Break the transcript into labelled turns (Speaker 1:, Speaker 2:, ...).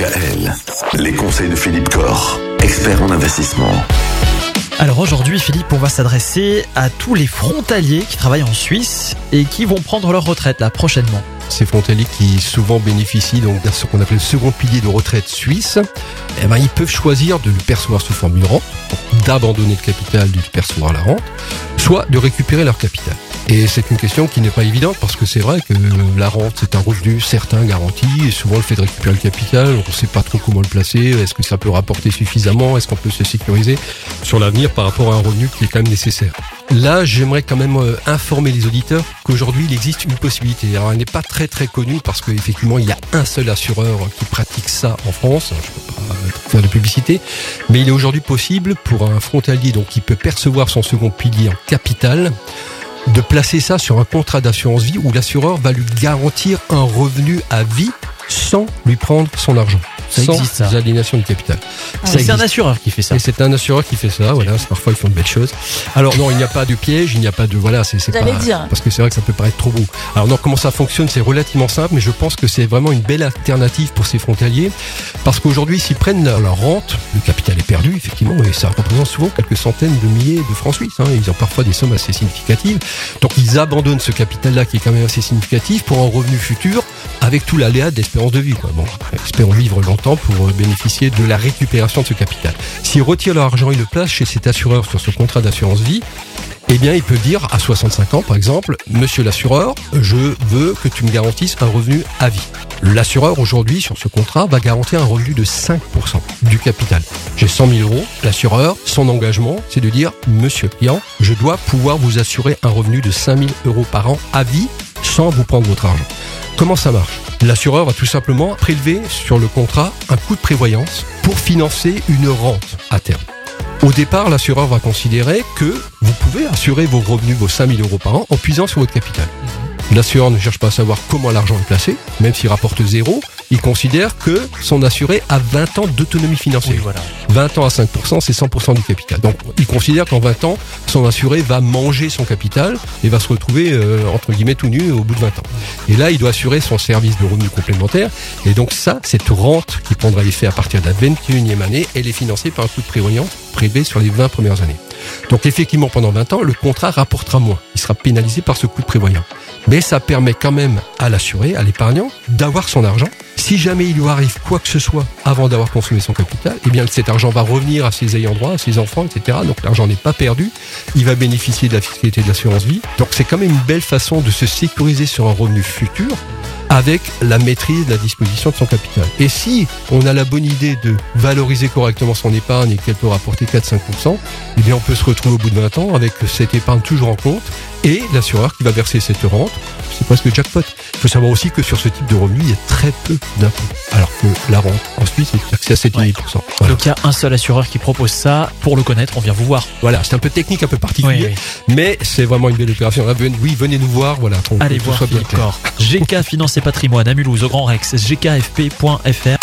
Speaker 1: DKL. Les conseils de Philippe Corr, expert en investissement.
Speaker 2: Alors aujourd'hui, Philippe, on va s'adresser à tous les frontaliers qui travaillent en Suisse et qui vont prendre leur retraite là prochainement.
Speaker 3: Ces frontaliers qui souvent bénéficient donc de ce qu'on appelle le second pilier de retraite suisse, eh ben, ils peuvent choisir de le percevoir sous forme d'une rente, d'abandonner le capital, de percevoir la rente, soit de récupérer leur capital. Et c'est une question qui n'est pas évidente parce que c'est vrai que la rente c'est un revenu certain garanti et souvent le fait de récupérer le capital, on ne sait pas trop comment le placer, est-ce que ça peut rapporter suffisamment, est-ce qu'on peut se sécuriser sur l'avenir par rapport à un revenu qui est quand même nécessaire. Là, j'aimerais quand même euh, informer les auditeurs qu'aujourd'hui il existe une possibilité. Alors elle n'est pas très très connue parce qu'effectivement il y a un seul assureur qui pratique ça en France. Je peux pas faire de publicité, mais il est aujourd'hui possible pour un frontalier donc qui peut percevoir son second pilier en capital de placer ça sur un contrat d'assurance vie où l'assureur va lui garantir un revenu à vie sans lui prendre son argent.
Speaker 2: Ça
Speaker 3: sans
Speaker 2: existe, ça.
Speaker 3: aliénation du capital.
Speaker 2: Ah, c'est un assureur qui fait ça.
Speaker 3: Et c'est un assureur qui fait ça, voilà, c'est- parfois ils font de belles choses. Alors non, il n'y a pas de piège, il n'y a pas de voilà, c'est pas
Speaker 4: dire.
Speaker 3: parce que c'est vrai que ça peut paraître trop beau. Alors non, comment ça fonctionne, c'est relativement simple, mais je pense que c'est vraiment une belle alternative pour ces frontaliers parce qu'aujourd'hui s'ils prennent leur, leur rente, le capital est perdu effectivement et ça représente souvent quelques centaines de milliers de francs suisses. Hein, ils ont parfois des sommes assez significatives, donc ils abandonnent ce capital-là qui est quand même assez significatif pour un revenu futur avec tout l'aléa d'espérance de vie. Quoi. Bon, espérons vivre longtemps pour euh, bénéficier de la récupération de ce capital. S'ils retirent leur argent, ils le placent chez cet assureur sur ce contrat d'assurance vie, eh bien, il peut dire à 65 ans, par exemple, Monsieur l'assureur, je veux que tu me garantisses un revenu à vie. L'assureur, aujourd'hui, sur ce contrat, va garantir un revenu de 5% du capital. J'ai 100 000 euros. L'assureur, son engagement, c'est de dire, Monsieur client, je dois pouvoir vous assurer un revenu de 5 000 euros par an à vie sans vous prendre votre argent. Comment ça marche L'assureur va tout simplement prélever sur le contrat un coût de prévoyance pour financer une rente à terme. Au départ, l'assureur va considérer que vous pouvez assurer vos revenus, vos 5000 euros par an, en puisant sur votre capital. L'assureur ne cherche pas à savoir comment l'argent est placé, même s'il rapporte zéro, il considère que son assuré a 20 ans d'autonomie financière.
Speaker 2: Oui, voilà.
Speaker 3: 20 ans à 5%, c'est 100% du capital. Donc, il considère qu'en 20 ans, son assuré va manger son capital et va se retrouver, euh, entre guillemets, tout nu au bout de 20 ans. Et là, il doit assurer son service de revenus complémentaires. Et donc, ça, cette rente qui prendra effet à partir de la 21e année, elle est financée par un coût de prévoyance prélevé sur les 20 premières années. Donc, effectivement, pendant 20 ans, le contrat rapportera moins. Il sera pénalisé par ce coût de prévoyance. Mais ça permet quand même à l'assuré, à l'épargnant, d'avoir son argent. Si jamais il lui arrive quoi que ce soit avant d'avoir consommé son capital, eh bien cet argent va revenir à ses ayants droit, à ses enfants, etc. Donc l'argent n'est pas perdu. Il va bénéficier de la fiscalité de l'assurance vie. Donc c'est quand même une belle façon de se sécuriser sur un revenu futur avec la maîtrise de la disposition de son capital. Et si on a la bonne idée de valoriser correctement son épargne et qu'elle peut rapporter 4-5%, eh bien on peut se retrouver au bout de 20 ans avec cette épargne toujours en compte et l'assureur qui va verser cette rente. C'est presque jackpot. Il faut savoir aussi que sur ce type de revenu, il y a très peu d'impôts. Alors que la rente en Suisse, c'est à 7,5%. Voilà.
Speaker 2: Donc il y a un seul assureur qui propose ça. Pour le connaître, on vient vous voir.
Speaker 3: Voilà, c'est un peu technique, un peu particulier,
Speaker 2: Oui,
Speaker 3: mais c'est vraiment une belle opération. Ah, Oui, venez nous voir, voilà.
Speaker 2: Allez voir. GK Finance et Patrimoine à Mulhouse, au Grand Rex, gkfp.fr.